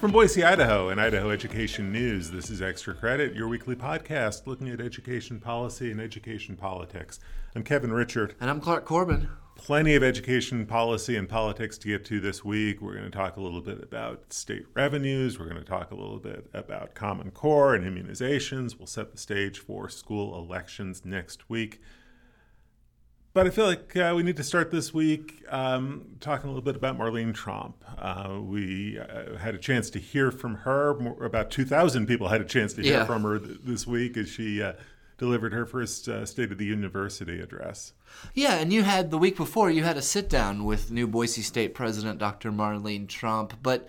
From Boise, Idaho, and Idaho Education News, this is Extra Credit, your weekly podcast looking at education policy and education politics. I'm Kevin Richert. And I'm Clark Corbin. Plenty of education policy and politics to get to this week. We're going to talk a little bit about state revenues. We're going to talk a little bit about Common Core and immunizations. We'll set the stage for school elections next week. But I feel like uh, we need to start this week um, talking a little bit about Marlene Tromp. Uh, we uh, had a chance to hear from her. More, about 2,000 people had a chance to hear Yeah. from her th- this week as she uh, delivered her first uh, State of the University address. Yeah, and you had the week before you had a sit down with new Boise State President Dr. Marlene Tromp, but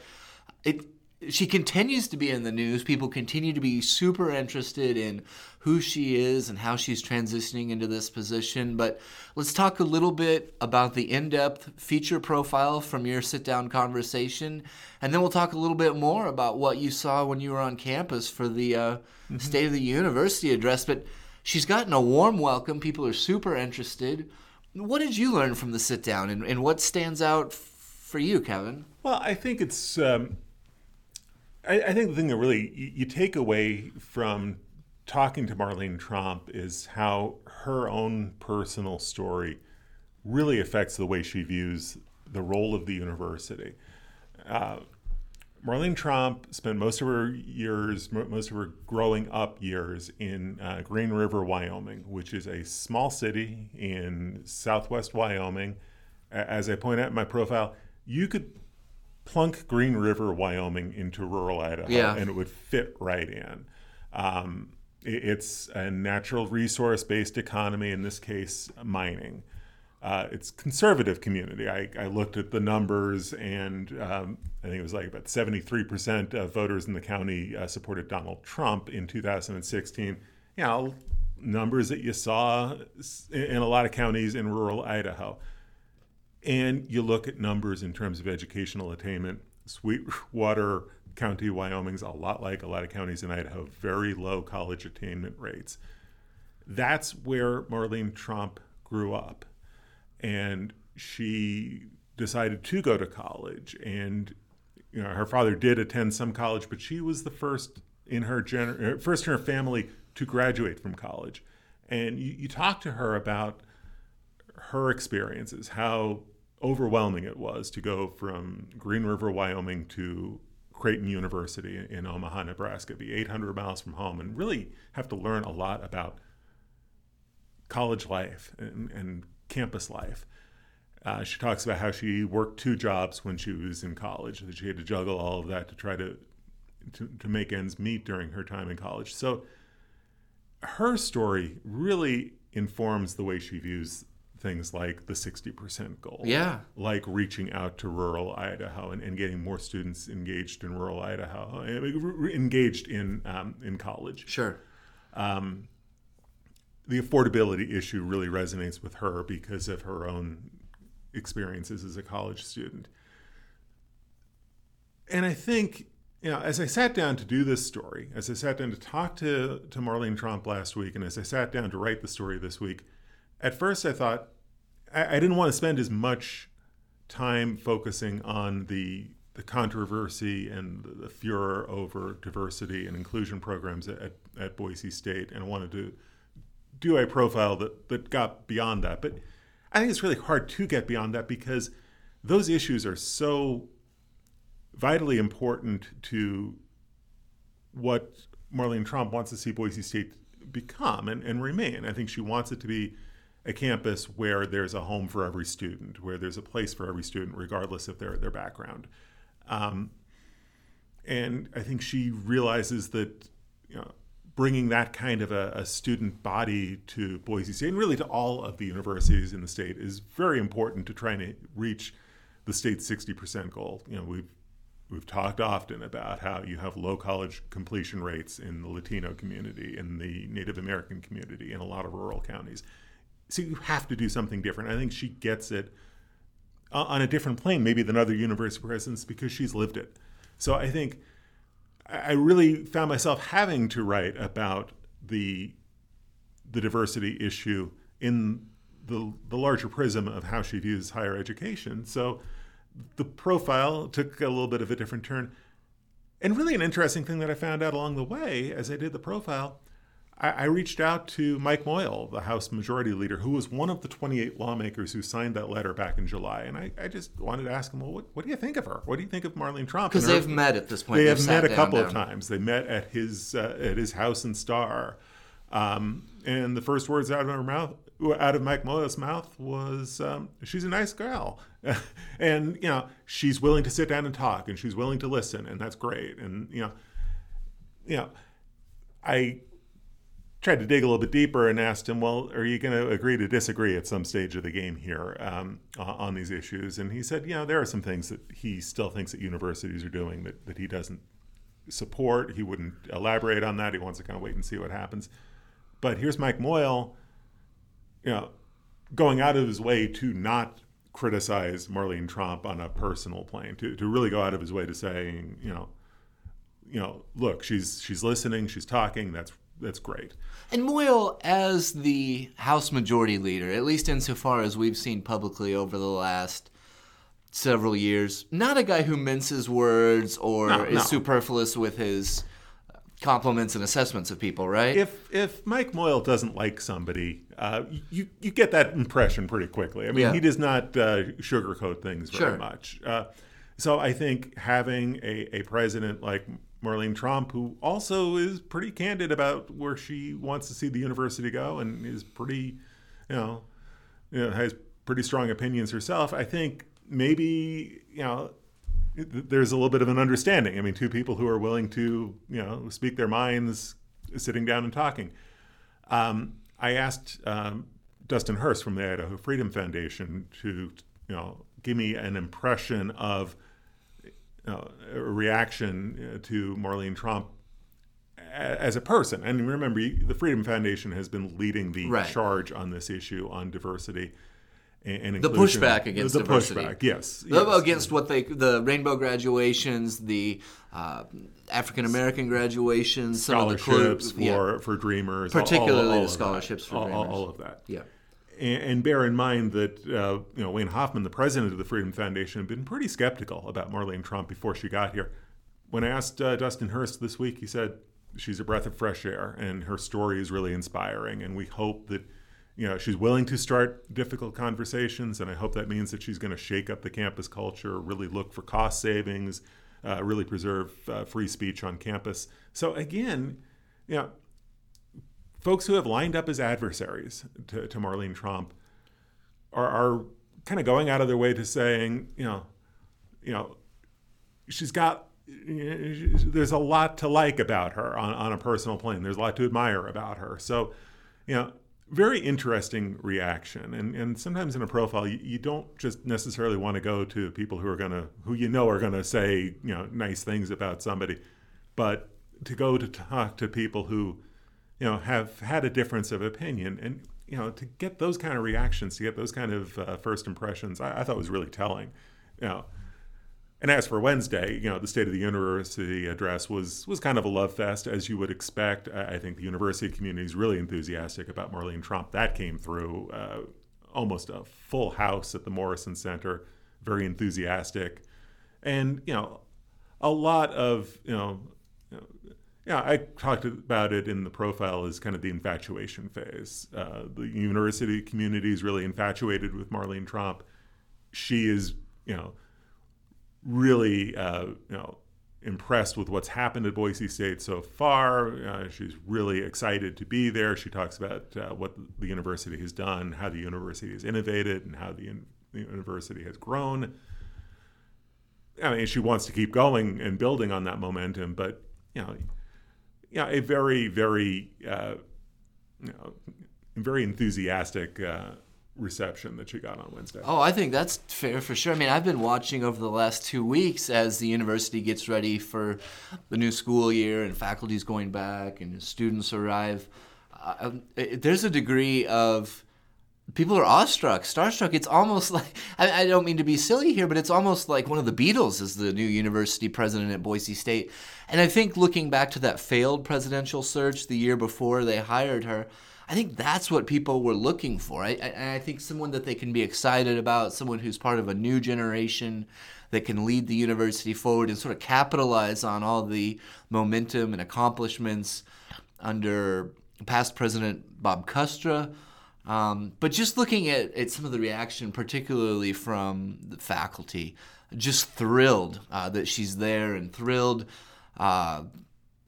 it she continues to be in the news. People continue to be super interested in who she is and how she's transitioning into this position. But let's talk a little bit about the in-depth feature profile from your sit-down conversation, and then we'll talk a little bit more about what you saw when you were on campus for the uh, State of the University address. But she's gotten a warm welcome. People are super interested. What did you learn from the sit down, and, and what stands out f- for you, Kevin? Well, I think it's. Um, I, I think the thing that really you, you take away from talking to Marlene Tromp is how her own personal story really affects the way she views the role of the university. Uh, Marlene Tromp spent most of her years, most of her growing up years in uh, Green River, Wyoming, which is a small city in southwest Wyoming. As I point out in my profile, you could plunk Green River, Wyoming into rural Idaho, Yeah. and it would fit right in. Um, i- it's a natural resource based economy, in this case, mining. Uh, it's conservative community. I, I looked at the numbers, and um, I think it was like about 73% of voters in the county uh, supported Donald Trump in 2016. You know, numbers that you saw in a lot of counties in rural Idaho and you look at numbers in terms of educational attainment. Sweetwater County, Wyoming's a lot like a lot of counties in Idaho, very low college attainment rates. That's where Marlene Tromp grew up. And she decided to go to college. And you know, her father did attend some college, but she was the first in her gener- uh, first in her family to graduate from college. And you, you talk to her about her experiences, how overwhelming it was to go from Green River, Wyoming to Creighton University in Omaha, Nebraska, be 800 miles from home, and really have to learn a lot about college life and, and campus life. Uh, she talks about how she worked two jobs when she was in college, that she had to juggle all of that to try to, to, to make ends meet during her time in college. So her story really informs the way she views things like the 60% goal. Yeah. Like reaching out to rural Idaho and, and getting more students engaged in rural Idaho, re- engaged in, um, in college. Sure. Um, the affordability issue really resonates with her because of her own experiences as a college student. And I think, you know, as I sat down to do this story, as I sat down to talk to, to Marlene Tromp last week, and as I sat down to write the story this week, at first I thought I, I didn't want to spend as much time focusing on the the controversy and the, furor over diversity and inclusion programs at, at Boise State, and I wanted to do a profile that, that got beyond that. But I think it's really hard to get beyond that because those issues are so vitally important to what Marlene Tromp wants to see Boise State become and, and remain. I think she wants it to be a campus where there's a home for every student, where there's a place for every student, regardless of their, their background. Um, and I think she realizes that you know, bringing that kind of a, a student body to Boise State and really to all of the universities in the state is very important to trying to reach the state's 60% goal. You know, we've we've talked often about how you have low college completion rates in the Latino community, in the Native American community, in a lot of rural counties. So you have to do something different. I think she gets it uh, on a different plane, maybe than other university presidents, because she's lived it. So I think I really found myself having to write about the the diversity issue in the the larger prism of how she views higher education. So the profile took a little bit of a different turn. and really, an interesting thing that I found out along the way as I did the profile I, I reached out to Mike Moyle, the House Majority Leader, who was one of the 28 lawmakers who signed that letter back in July. And I, I just wanted to ask him, well, what, what, do you think of her? What do you think of Marlene Tromp? Because they've met at this point. They They've met a couple down, of times. They met at his uh, at his house in Star, um, and the first words out of her mouth, out of Mike Moyle's mouth, was, um, "She's a nice girl," and you know she's willing to sit down and talk, and she's willing to listen, and that's great. And you know, you know, I tried to dig a little bit deeper and asked him, "Well, are you going to agree to disagree at some stage of the game here um, on these issues?" And he said, "You know, there are some things that he still thinks that universities are doing that, that he doesn't support. He wouldn't elaborate on that. He wants to kind of wait and see what happens." But here's Mike Moyle, you know, going out of his way to not criticize Marlene Tromp on a personal plane, to, to really go out of his way to saying, you know, you know, look, she's she's listening, she's talking. That's that's great. And Moyle, as the House Majority Leader, at least insofar as we've seen publicly over the last several years, not a guy who minces words or No, is no. superfluous with his compliments and assessments of people, right? If if Mike Moyle doesn't like somebody, uh, you you get that impression pretty quickly. I mean, Yeah. he does not uh, sugarcoat things very Sure. much. Uh, so I think having a, a president like Marlene Tromp, who also is pretty candid about where she wants to see the university go, and is pretty, you know, you know has pretty strong opinions herself. I think maybe you know there's a little bit of an understanding. I mean, two people who are willing to, you know, speak their minds, sitting down and talking. Um, I asked um, Dustin Hurst from the Idaho Freedom Foundation to, you know, give me an impression of know, a reaction uh, to Marlene Tromp as a person. And remember, the Freedom Foundation has been leading the Right. charge on this issue on diversity and, and The pushback against the diversity. pushback. Yes, The- yes. Against what they, the rainbow graduations, the uh, African American graduations, some of the scholarships clu- yeah. for for dreamers, all- Particularly all, the of that. scholarships for all, all- dreamers. all of that. Yeah. And, bear in mind that uh, you know Wayne Hoffman, the president of the Freedom Foundation, had been pretty skeptical about Marlene Tromp before she got here. When I asked uh, Dustin Hurst this week, he said she's a breath of fresh air, and her story is really inspiring. And we hope that you know she's willing to start difficult conversations, and I hope that means that she's going to shake up the campus culture, really look for cost savings, uh, really preserve uh, free speech on campus. So again, you know, folks who have lined up as adversaries to, to Marlene Tromp are, are kind of going out of their way to saying, you know, you know, she's got there's a lot to like about her on, on a personal plane. There's a lot to admire about her. So, you know, very interesting reaction. And and sometimes in a profile, you, you don't just necessarily want to go to people who are gonna who you know are gonna say you know nice things about somebody, but to go to talk to people who you know have had a difference of opinion and you know to get those kind of reactions to get those kind of uh, first impressions I, I thought was really telling you know and as for Wednesday, you know, the State of the University address was was kind of a love fest, as you would expect. I, I think the university community is really enthusiastic about Marlene Tromp. That came through uh, almost a full house at the Morrison Center, very enthusiastic, and you know, a lot of you know, you know yeah, I talked about it in the profile as kind of the infatuation phase. Uh, the university community is really infatuated with Marlene Tromp. She is, you know, really, uh, you know, impressed with what's happened at Boise State so far. Uh, she's really excited to be there. She talks about uh, what the university has done, how the university has innovated, and how the, the university has grown. I mean, she wants to keep going and building on that momentum, but you know, yeah, a very, very, uh, you know, very enthusiastic uh, reception that she got on Wednesday. Oh, I think that's fair for sure. I mean, I've been watching over the last two weeks as the university gets ready for the new school year and faculty's going back and students arrive. Uh, there's a degree of people are awestruck, starstruck. It's almost like I, I don't mean to be silly here, but it's almost like one of the Beatles is the new university president at Boise State. And I think looking back to that failed presidential search the year before they hired her, I think that's what people were looking for. I, I, I think someone that they can be excited about, someone who's part of a new generation that can lead the university forward and sort of capitalize on all the momentum and accomplishments under past President Bob Kustra. Um, but just looking at, at some of the reaction, particularly from the faculty, just thrilled uh, that she's there and thrilled uh,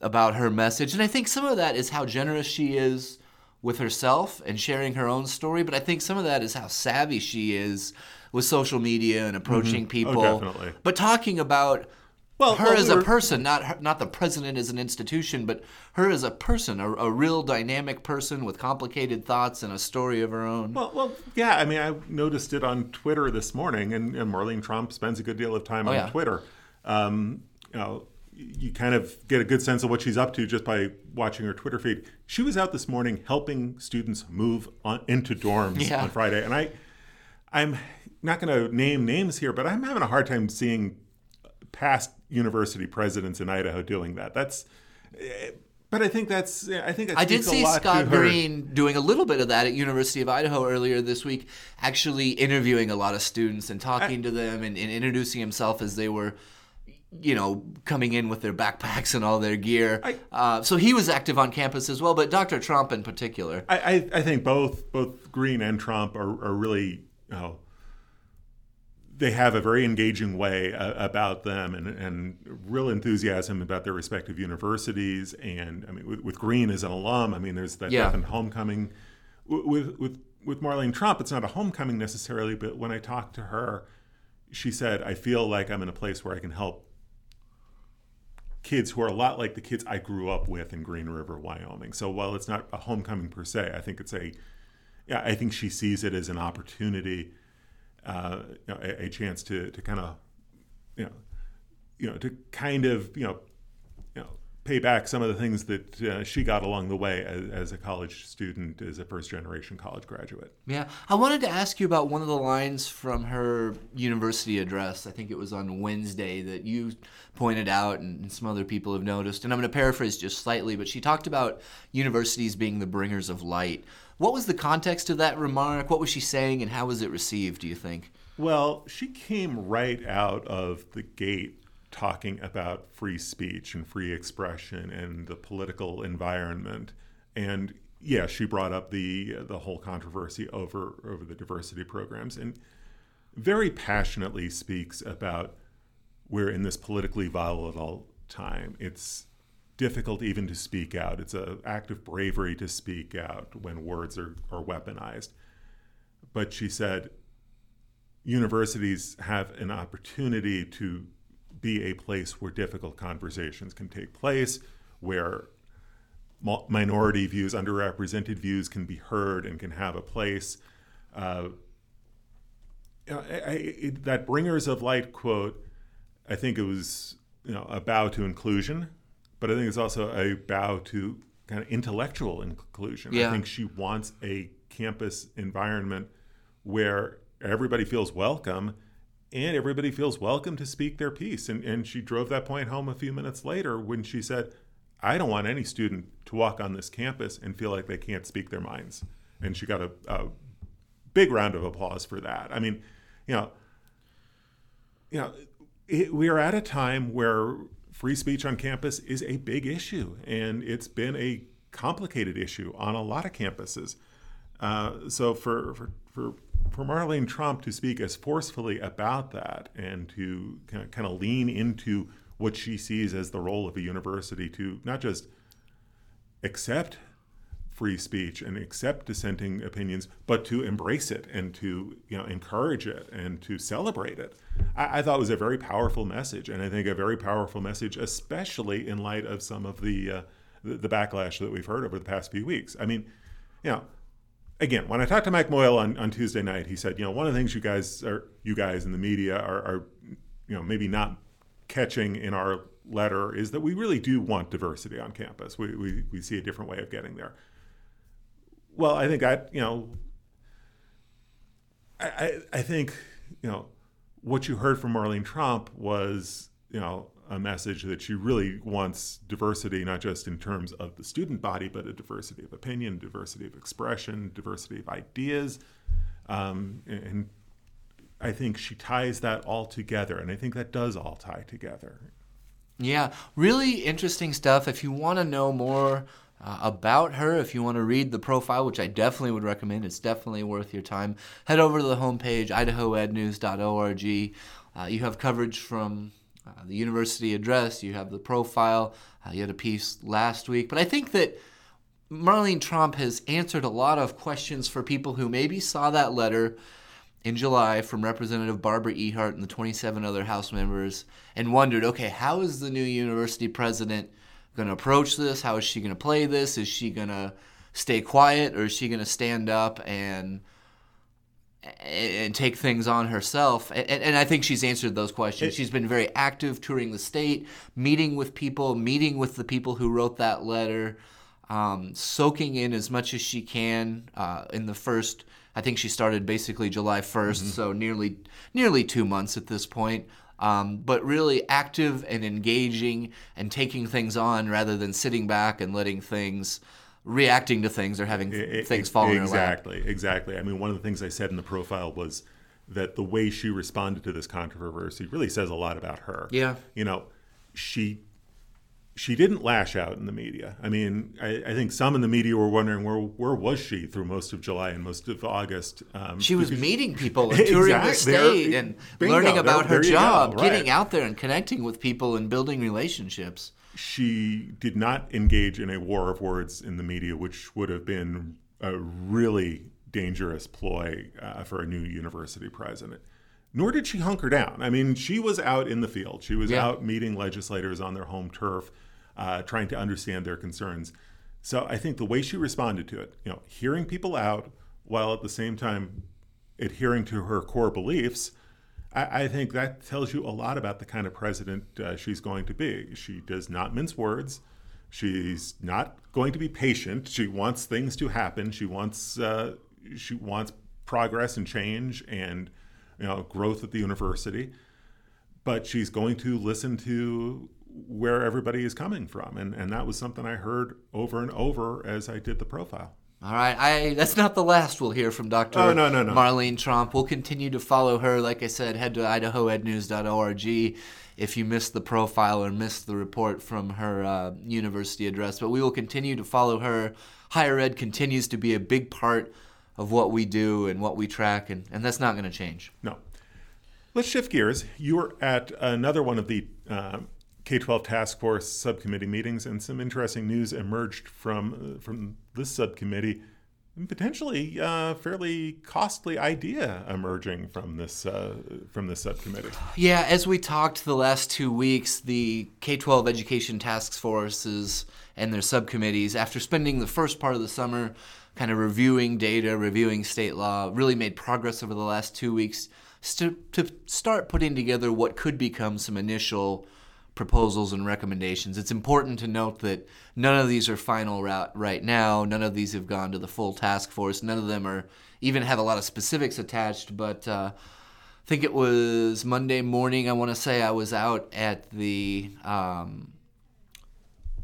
about her message. And I think some of that is how generous she is with herself and sharing her own story. But I think some of that is how savvy she is with social media and approaching people. Oh, definitely. But talking about Well, her well, as we a person, not her, not the president as an institution, but her as a person, a, a real dynamic person with complicated thoughts and a story of her own. Well, well, yeah. I mean, I noticed it on Twitter this morning, and, and Marlene Tromp spends a good deal of time on Oh, yeah. Twitter. Um, you know, you kind of get a good sense of what she's up to just by watching her Twitter feed. She was out this morning helping students move on into dorms Yeah. on Friday, and I, I'm not going to name names here, but I'm having a hard time seeing past university presidents in Idaho doing that. That's, but I think that's, I think that I did see lot Scott Green doing a little bit of that at University of Idaho earlier this week, actually interviewing a lot of students and talking to them and, and introducing himself as they were, you know, coming in with their backpacks and all their gear. I- uh, so he was active on campus as well, but Dr. Tromp in particular. I, I, I think both both Green and Tromp are, are really you know they have a very engaging way uh, about them and, and real enthusiasm about their respective universities and I mean with, with Green as an alum I mean there's that Yeah. definite homecoming with with with Marlene Tromp it's not a homecoming necessarily but when I talked to her she said I feel like I'm in a place where I can help kids who are a lot like the kids I grew up with in Green River, Wyoming. So while it's not a homecoming per se, I think it's a, yeah, I think she sees it as an opportunity, uh, you know, a, a chance to to kind of, you know, you know, to kind of you know, you know, pay back some of the things that uh, she got along the way as, as a college student, as a first generation college graduate. Yeah, I wanted to ask you about one of the lines from her university address. I think it was on Wednesday that you pointed out, and some other people have noticed. And I'm going to paraphrase just slightly, but she talked about universities being the bringers of light. What was the context of that remark? What was she saying, and how was it received? Do you think? Well, she came right out of the gate talking about free speech and free expression and the political environment. And yeah, she brought up the the whole controversy over over the diversity programs and very passionately speaks about we're in this politically volatile time. It's difficult even to speak out. It's an act of bravery to speak out when words are, are weaponized. But she said, universities have an opportunity to be a place where difficult conversations can take place, where minority views, underrepresented views can be heard and can have a place. Uh, I, I, that bringers of light quote, I think it was you know a bow to inclusion, but I think it's also a bow to kind of intellectual inclusion. Yeah. I think she wants a campus environment where everybody feels welcome and everybody feels welcome to speak their piece. And, and she drove that point home a few minutes later when she said, I don't want any student to walk on this campus and feel like they can't speak their minds. And she got a, a big round of applause for that. I mean, you know, you know, it, we are at a time where free speech on campus is a big issue, and it's been a complicated issue on a lot of campuses. Uh, so for, for for for Marlene Tromp to speak as forcefully about that and to kind of, kind of lean into what she sees as the role of a university to not just accept free speech and accept dissenting opinions, but to embrace it and to you know encourage it and to celebrate it. I, I thought was a very powerful message, and I think a very powerful message, especially in light of some of the uh, the, backlash that we've heard over the past few weeks. I mean, you know. Again, when I talked to Mike Moyle on, on Tuesday night, he said, you know, one of the things you guys are, you guys in the media are, are, you know, maybe not catching in our letter is that we really do want diversity on campus. We, we, we see a different way of getting there. Well, I think I, you know, I, I, I think, you know, what you heard from Marlene Tromp was, you know, a message that she really wants diversity, not just in terms of the student body, but a diversity of opinion, diversity of expression, diversity of ideas. Um, and I think she ties that all together, and I think that does all tie together. Yeah, really interesting stuff. If you want to know more uh, about her, if you want to read the profile, which I definitely would recommend, it's definitely worth your time, head over to the homepage, idahoednews.org. Uh, you have coverage from uh, the university address, you have the profile, uh, you had a piece last week. But I think that Marlene Tromp has answered a lot of questions for people who maybe saw that letter in July from Representative Barbara Ehardt and the 27 other House members and wondered, okay, how is the new university president going to approach this? How is she going to play this? Is she going to stay quiet or is she going to stand up and and take things on herself. And, and, I think she's answered those questions. She's been very active touring the state, meeting with people, meeting with the people who wrote that letter, um, soaking in as much as she can uh, in the first. I think she started basically July 1st, mm-hmm. so nearly nearly two months at this point. Um, but really active and engaging and taking things on rather than sitting back and letting things reacting to things or having it, things fall exactly exactly. I mean one of the things i said in the profile was that the way she responded to this controversy really says a lot about her. Yeah. You know she she didn't lash out in the media. I mean, I, I, think some in the media were wondering where where was she through most of July and most of August. Um, she was meeting people and touring exactly. the state there, and bingo, learning about there, her there job, right. getting out there and connecting with people and building relationships she did not engage in a war of words in the media, which would have been a really dangerous ploy uh, for a new university president. Nor did she hunker down. I mean, she was out in the field. She was yeah. out meeting legislators on their home turf, uh, trying to understand their concerns. So I think the way she responded to it, you know, hearing people out while at the same time adhering to her core beliefs, I, I, think that tells you a lot about the kind of president uh, she's going to be. She does not mince words. She's not going to be patient. She wants things to happen. She wants uh, she wants progress and change and you know growth at the university. But she's going to listen to where everybody is coming from, and and that was something I heard over and over as I did the profile. All right, I that's not the last we'll hear from Dr. Oh, no, no, no. Marlene Tromp. We'll continue to follow her. Like I said, head to idahoednews.org if you missed the profile or missed the report from her uh, university address. But we will continue to follow her. Higher ed continues to be a big part of what we do and what we track, and, and that's not going to change. No. Let's shift gears. You were at another one of the uh, K 12 task force subcommittee meetings, and some interesting news emerged from, uh, from this subcommittee. Potentially uh, fairly costly idea emerging from this uh, from this subcommittee. Yeah, as we talked the last two weeks, the K twelve education task forces and their subcommittees, after spending the first part of the summer kind of reviewing data, reviewing state law, really made progress over the last two weeks to, to start putting together what could become some initial proposals and recommendations. It's important to note that none of these are final right now. None of these have gone to the full task force. None of them are even have a lot of specifics attached. But uh, I think it was Monday morning. I want to say I was out at the um,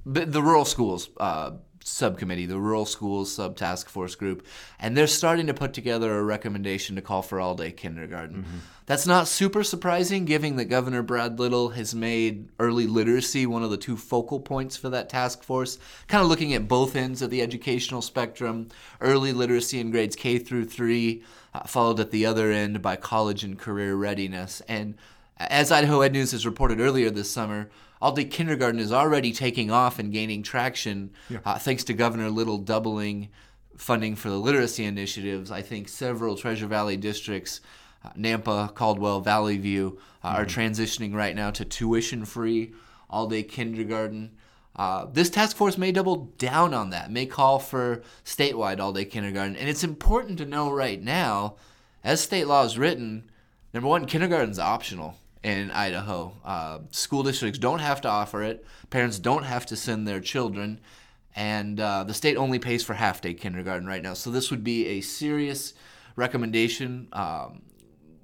the rural schools uh, subcommittee, the Rural Schools Sub Task Force Group, and they're starting to put together a recommendation to call for all day kindergarten. Mm-hmm. That's not super surprising, given that Governor Brad Little has made early literacy one of the two focal points for that task force, kind of looking at both ends of the educational spectrum early literacy in grades K through 3, uh, followed at the other end by college and career readiness. And as Idaho Ed News has reported earlier this summer, all day kindergarten is already taking off and gaining traction yeah. uh, thanks to Governor Little doubling funding for the literacy initiatives. I think several Treasure Valley districts, uh, Nampa, Caldwell, Valley View, uh, mm-hmm. are transitioning right now to tuition free all day kindergarten. Uh, this task force may double down on that, may call for statewide all day kindergarten. And it's important to know right now, as state law is written, number one, kindergarten is optional in Idaho. Uh, school districts don't have to offer it, parents don't have to send their children, and uh, the state only pays for half day kindergarten right now. So this would be a serious recommendation um,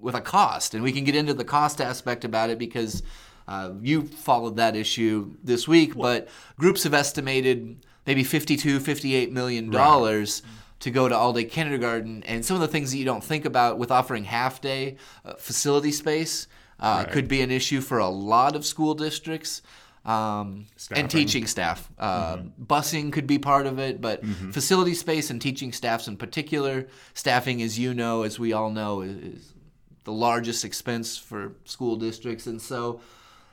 with a cost, and we can get into the cost aspect about it because Uh, you followed that issue this week, but groups have estimated maybe 52, 58 million dollars. To go to all day kindergarten, and some of the things that you don't think about with offering half day uh, facility space uh, Right. could be an issue for a lot of school districts. Um, and teaching staff. Uh, Busing could be part of it, but facility space and teaching staffs in particular, staffing, as you know, as we all know, is, is the largest expense for school districts. And so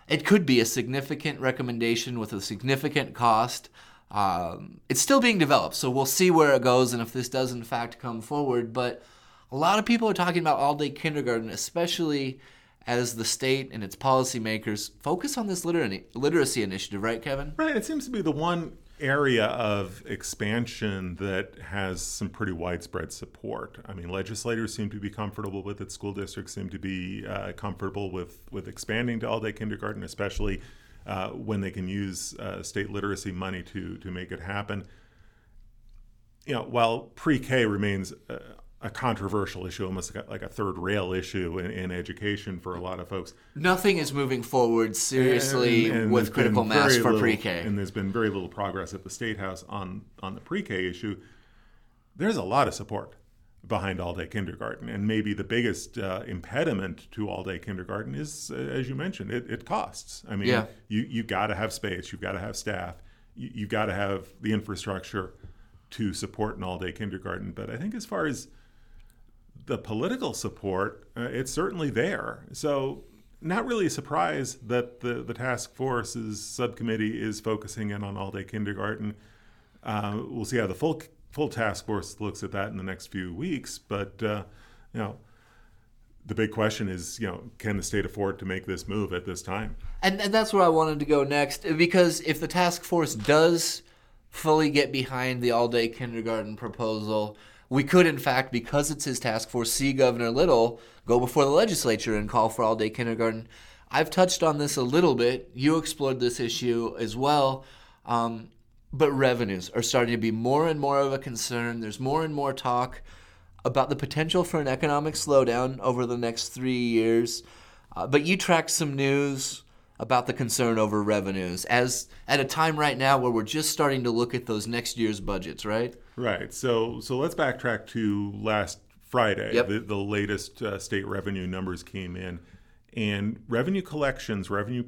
it could be a significant recommendation with a significant cost. Um, it's still being developed, so we'll see where it goes and if this does, in fact, come forward. But a lot of people are talking about all day kindergarten, especially as the state and its policymakers focus on this liter- literacy initiative, right, Kevin? Right. It seems to be the one area of expansion that has some pretty widespread support. I mean, legislators seem to be comfortable with it. School districts seem to be uh, comfortable with, with expanding to all day kindergarten, especially uh, when they can use uh, state literacy money to, to make it happen. You know, while pre K remains a, controversial issue, almost like a, like a third rail issue in, in education for a lot of folks, Nothing is moving forward seriously and- and with critical mass for little- pre-K. And there's been very little progress at the state house on on the pre-K issue. There's a lot of support behind all-day kindergarten, and maybe the biggest uh, impediment to all-day kindergarten is, uh, as you mentioned, it, it costs. I mean, Yeah. you you got to have space, you've got to have staff, you, you got to have the infrastructure to support an all-day kindergarten. But I think as far as the political support, uh, it's certainly there. So, not really a surprise that the, the task force's subcommittee is focusing in on all day kindergarten. Uh, we'll see how the full full task force looks at that in the next few weeks. But uh, you know, the big question is, you know, can the state afford to make this move at this time? And, and that's where I wanted to go next because if the task force does fully get behind the all day kindergarten proposal, we could, in fact, because it's his task force, see Governor Little go before the legislature and call for all day kindergarten. I've touched on this a little bit. You explored this issue as well. Um, but revenues are starting to be more and more of a concern. There's more and more talk about the potential for an economic slowdown over the next three years. Uh, but you tracked some news about the concern over revenues as at a time right now where we're just starting to look at those next year's budgets, right? Right. So so let's backtrack to last Friday. Yep. The, the latest uh, state revenue numbers came in, and revenue collections, revenue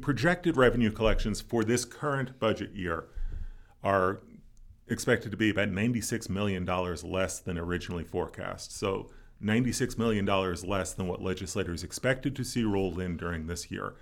projected revenue collections for this current budget year are expected to be about $96 million less than originally forecast. So $96 million less than what legislators expected to see rolled in during this year.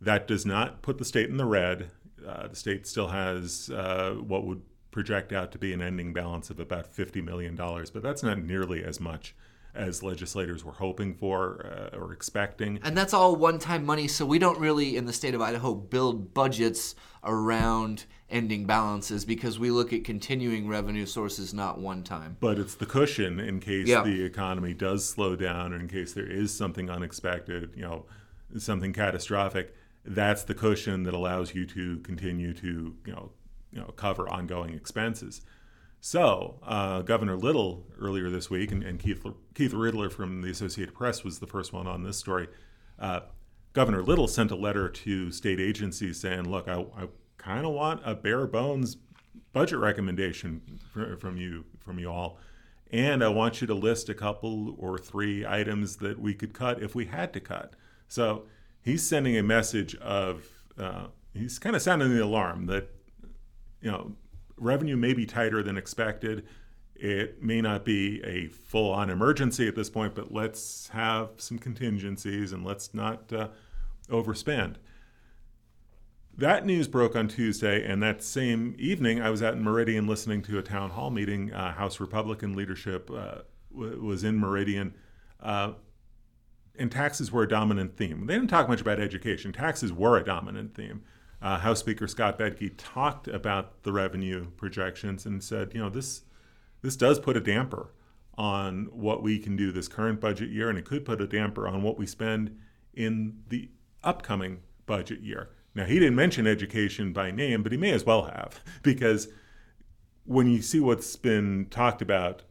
That does not put the state in the red. Uh, the state still has uh, what would project out to be an ending balance of about $50 million, but that's not nearly as much as legislators were hoping for uh, or expecting. And that's all one time money, so we don't really, in the state of Idaho, build budgets around ending balances because we look at continuing revenue sources, not one time. But it's the cushion in case Yeah. the economy does slow down or in case there is something unexpected, you know, something catastrophic. That's the cushion that allows you to continue to, you know, you know, cover ongoing expenses. So, uh, Governor Little earlier this week, and, and Keith Keith Ridler from the Associated Press was the first one on this story. Uh, Governor Little sent a letter to state agencies saying, "Look, I, I kind of want a bare bones budget recommendation fr- from you from you all, and I want you to list a couple or three items that we could cut if we had to cut." So he's sending a message of uh, he's kind of sounding the alarm that you know revenue may be tighter than expected. It may not be a full on emergency at this point, but let's have some contingencies and let's not uh, overspend. That news broke on Tuesday, and that same evening, I was out in Meridian listening to a town hall meeting. Uh, House Republican leadership uh, w- was in Meridian, uh, and taxes were a dominant theme. They didn't talk much about education. Taxes were a dominant theme. Uh, House Speaker Scott Bedke talked about the revenue projections and said, you know, this this does put a damper on what we can do this current budget year, and it could put a damper on what we spend in the upcoming budget year. Now, he didn't mention education by name, but he may as well have, because when you see what's been talked about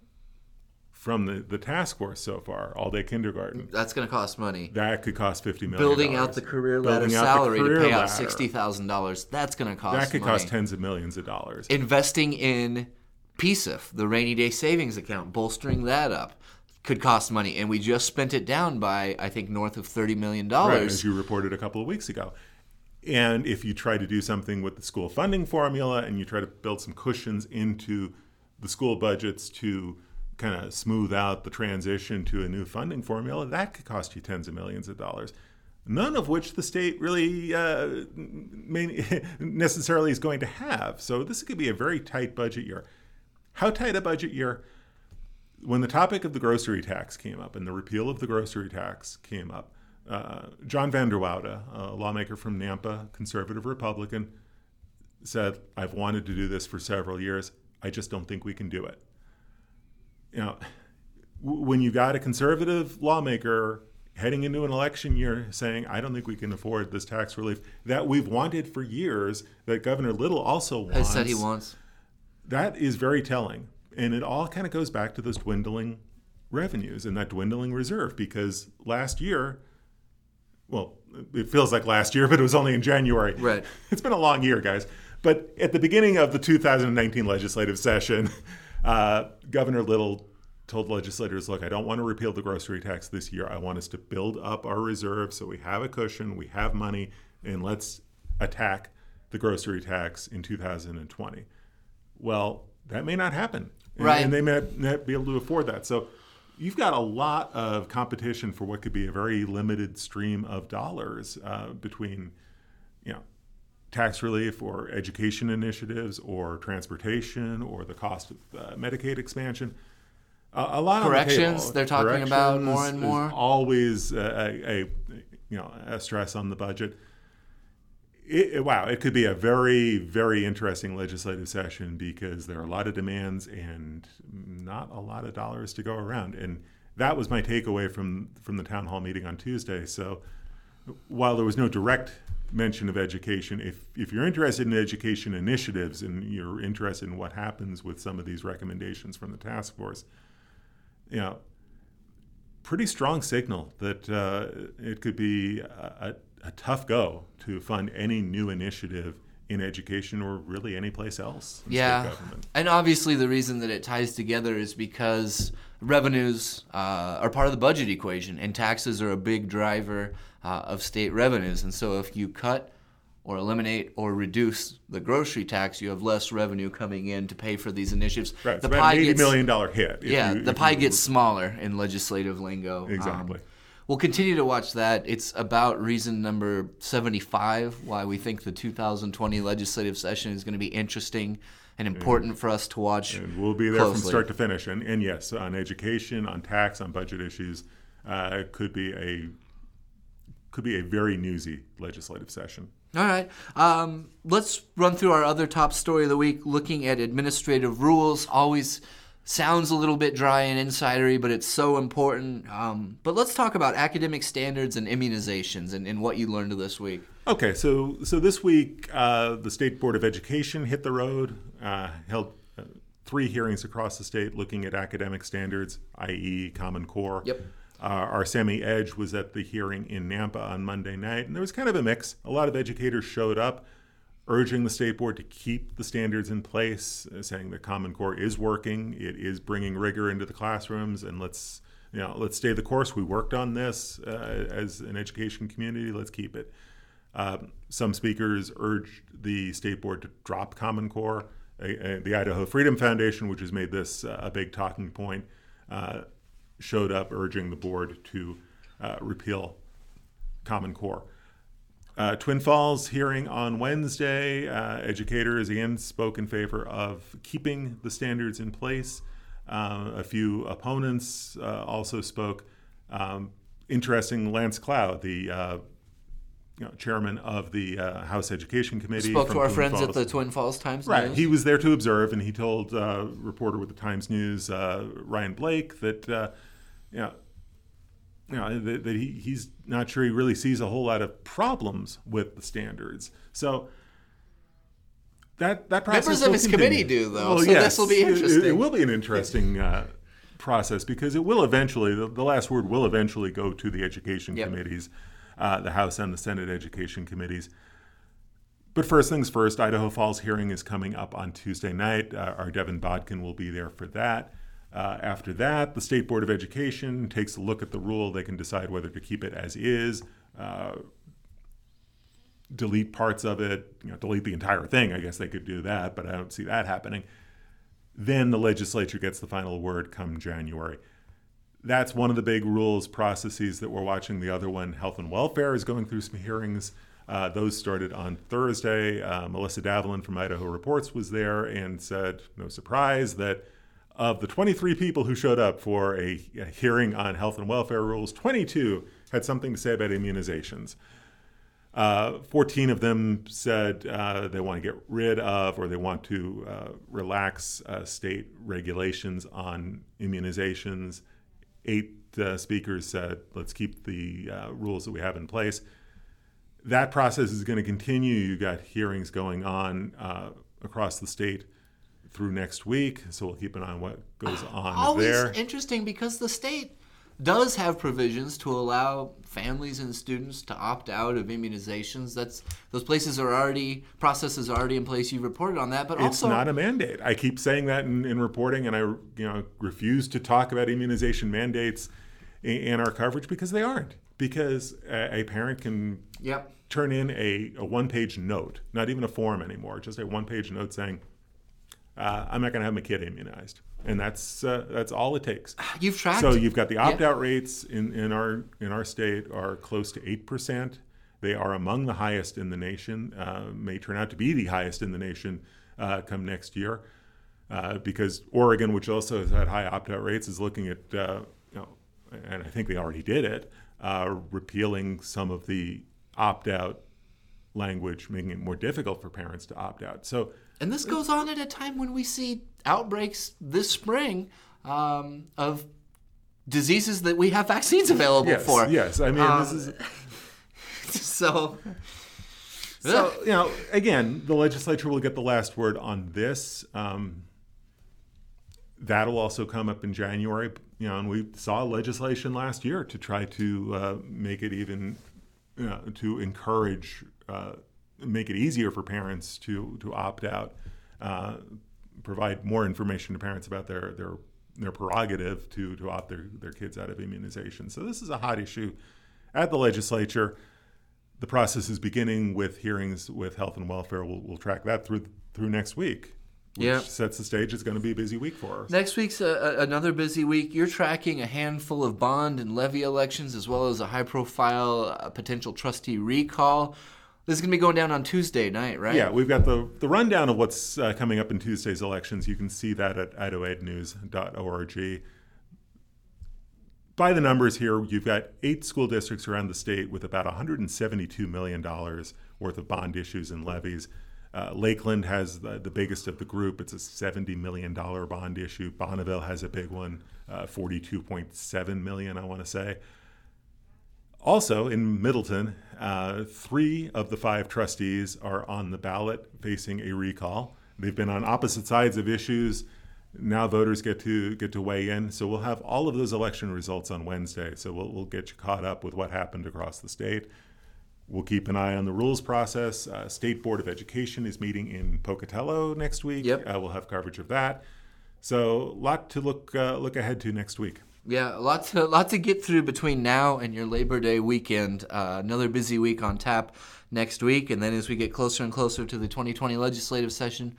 from the, the task force so far, all day kindergarten. That's going to cost money. That could cost fifty million. Building out the career ladder Building out the salary to career pay out sixty thousand dollars. That's going to cost. That could money. cost tens of millions of dollars. Investing in PSIF, the rainy day savings account, bolstering that up, could cost money, and we just spent it down by I think north of thirty million Right, dollars. as you reported a couple of weeks ago. And if you try to do something with the school funding formula and you try to build some cushions into the school budgets to kind of smooth out the transition to a new funding formula, that could cost you tens of millions of dollars. None of which the state really uh, necessarily is going to have. So this could be a very tight budget year. How tight a budget year? when the topic of the grocery tax came up and the repeal of the grocery tax came up, uh, John Vander Woude, a lawmaker from Nampa, conservative Republican, said, I've wanted to do this for several years. I just don't think we can do it. You know, when you've got a conservative lawmaker heading into an election year saying, I don't think we can afford this tax relief that we've wanted for years, that Governor Little also wants Has said he wants. that is very telling. And it all kind of goes back to those dwindling revenues and that dwindling reserve because last year, well, it feels like last year, but it was only in January. Right. It's been a long year, guys. But at the beginning of the 2019 legislative session, uh, Governor Little told legislators, look, I don't want to repeal the grocery tax this year. I want us to build up our reserve so we have a cushion, we have money, and let's attack the grocery tax in 2020. Well, that may not happen. And, Right. and they may not be able to afford that. So you've got a lot of competition for what could be a very limited stream of dollars uh, between, you know, tax relief or education initiatives or transportation or the cost of uh, Medicaid expansion. A, a lot Corrections, on the they're talking about more and more. always a, a, a you know a stress on the budget. It, it- wow, it could be a very, very interesting legislative session because there are a lot of demands and not a lot of dollars to go around. And that was my takeaway from from the town hall meeting on Tuesday. So while there was no direct mention of education, if if you're interested in education initiatives and you're interested in what happens with some of these recommendations from the task force, you know, pretty strong signal that uh, it could be a, a, tough go to fund any new initiative in education or really any place else in Yeah, state government. and obviously the reason that it ties together is because revenues uh, are part of the budget equation, and taxes are a big driver uh, of state revenues. And so, if you cut or eliminate or reduce the grocery tax, you have less revenue coming in to pay for these initiatives. Right, the about an eighty gets- million dollar hit. yeah, you- the pie you- gets smaller in legislative lingo. Um, Exactly. we'll continue to watch that. It's about reason number 75 why we think the 2020 legislative session is going to be interesting and important for us to watch. And we'll be there from start to finish. And, and yes, on education, on tax, on budget issues, uh, it could be a could be a very newsy legislative session. All right. Um, let's run through our other top story of the week, looking at administrative rules. Always sounds a little bit dry and insidery, but it's so important. Um, but let's talk about academic standards and immunizations and, and what you learned this week. Okay, so so this week uh, the state board of education hit the road, uh, held uh, three hearings across the state looking at academic standards, i.e., Common Core. Yep. Uh, our Sami Edge was at the hearing in Nampa on Monday night, and there was kind of a mix. A lot of educators showed up, urging the state board to keep the standards in place, uh, saying the Common Core is working, it is bringing rigor into the classrooms, and let's you know let's stay the course. We worked on this uh, as an education community. Let's keep it. Um, some speakers urged the state board to drop Common Core. The Idaho Freedom Foundation, which has made this uh, a big talking point, uh, showed up urging the board to uh, repeal Common Core. Uh, Twin Falls hearing on Wednesday, uh, educators again spoke in favor of keeping the standards in place. Uh, a few opponents uh, also spoke. Um, interesting, Lance Clow, the uh, you know, chairman of the uh, House Education Committee, Spoke from to our Twin friends at the Twin Falls Times. Right. News. He was there to observe, and he told uh, reporter with the Times News, uh, Ryan Blake, that uh, know, you know that, that he, he's not sure he really sees a whole lot of problems with the standards. So that that process Members of his continue. committee do, though, Well, so yes, this will be interesting. it- It, will be an interesting uh, process because it will eventually, the, the last word will eventually go to the education Yep. committees, uh, the House and the Senate education committees. But first things first, Idaho Falls hearing is coming up on Tuesday night. Uh, our Devin Bodkin will be there for that. Uh, after that, the State Board of Education takes a look at the rule. They can decide whether to keep it as is, uh, delete parts of it, you know, delete the entire thing. I guess they could do that, but I don't see that happening. Then the legislature gets the final word come January. That's one of the big rules processes that we're watching. The other one, health and welfare, is going through some hearings. Uh, those started on Thursday. Uh, Melissa Davlin from Idaho Reports was there and said, no surprise, that of the 23 people who showed up for a, hearing on health and welfare rules, 22 had something to say about immunizations. Uh, 14 of them said uh, they want to get rid of or they want to uh, relax uh, state regulations on immunizations. Eight uh, speakers said, let's keep the uh, rules that we have in place. That process is going to continue. You've got hearings going on across the state through next week, so we'll keep an eye on what goes ah, on Always there. interesting because the state does have provisions to allow families and students to opt out of immunizations. That's those places are already processes are already in place. You've reported on that, but it's also not a mandate. I keep saying that in, in reporting, and I you know refuse to talk about immunization mandates in, in our coverage because they aren't. Because a, a parent can Yep. turn in a, a one page note, not even a form anymore, just a one page note saying, uh, "I'm not going to have my kid immunized," and that's uh, that's all it takes. You've tracked. So you've got the opt-out rates in, in our in our state are close to eight percent. They are among the highest in the nation. Uh, may turn out to be the highest in the nation uh, come next year, uh, because Oregon, which also has had high opt-out rates, is looking at uh, you know, and I think they already did it, uh, repealing some of the opt-out language, making it more difficult for parents to opt out. So And this goes on at a time when we see outbreaks this spring um, of diseases that we have vaccines available yes, for. yes, I mean this Um, is. So, So, you know, again, the legislature will get the last word on this. Um, that'll also come up in January. You know, and we saw legislation last year to try to uh, make it even, you know, to encourage, uh, make it easier for parents to to opt out, uh, provide more information to parents about their their their prerogative to to opt their, their kids out of immunization. So this is a hot issue at the legislature the process is beginning with hearings with health and welfare. We'll, we'll track that through through next week, which Yeah. sets the stage. It's going to be a busy week for us. next week's a, a, another busy week. You're tracking a handful of bond and levy elections as well as a high profile uh, potential trustee recall. This is going to be going down on Tuesday night, right? Yeah, we've got the, the rundown of what's uh, coming up in Tuesday's elections. You can see that at idahoednews.org. By the numbers here, you've got eight school districts around the state with about $172 million worth of bond issues and levies. Uh, Lakeland has the, the biggest of the group. It's a $70 million bond issue. Bonneville has a big one, uh, 42.7 million, I want to say. Also, in Middleton, uh, three of the five trustees are on the ballot facing a recall. They've been on opposite sides of issues. Now voters get to get to weigh in. So we'll have all of those election results on Wednesday. So we'll, we'll get you caught up with what happened across the state. We'll keep an eye on the rules process. Uh, state Board of Education is meeting in Pocatello next week. Yep. Uh, we'll have coverage of that. So a lot to look uh, look ahead to next week. Yeah, a lot to lot to get through between now and your Labor Day weekend. Uh, another busy week on tap next week, and then as we get closer and closer to the 2020 legislative session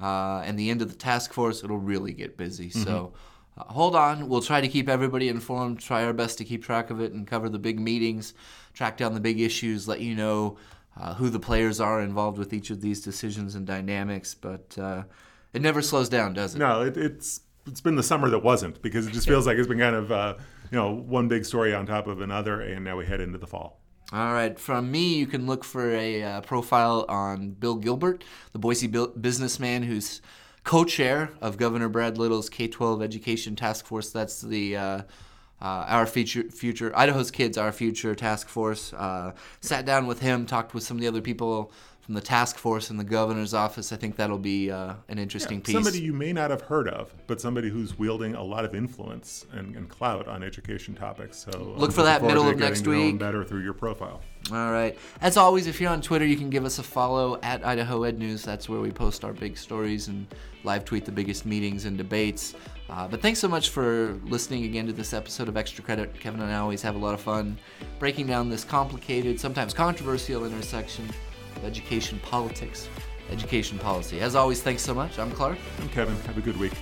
uh, and the end of the task force, it'll really get busy. So. Uh, hold on. We'll try to keep everybody informed, try our best to keep track of it and cover the big meetings, track down the big issues, let you know uh, who the players are involved with each of these decisions and dynamics. But uh, it never slows down, does it? No, it, it's it's been the summer that wasn't because it just feels like it's been kind of uh, you know one big story on top of another, and now we head into the fall. All right. From me, you can look for a uh, profile on Bill Gilbert, the Boise bu- businessman who's co chair of Governor Brad Little's K 12 Education Task Force. That's the uh, uh, Our Future, Future, Idaho's Kids, Our Future Task Force. Uh, sat down with him, talked with some of the other people from the task force in the governor's office. I think that'll be uh, an interesting Yeah, piece. Somebody you may not have heard of, but somebody who's wielding a lot of influence and, and clout on education topics. So I'm Look for that middle of next to know him week. Better through your profile. All right. As always, if you're on Twitter, you can give us a follow at Idaho Ed News. That's where we post our big stories and live tweet the biggest meetings and debates. Uh, but thanks so much for listening again to this episode of Extra Credit. Kevin and I always have a lot of fun breaking down this complicated, sometimes controversial intersection of education politics, education policy. As always, thanks so much. I'm Clark. I'm Kevin. Have a good week.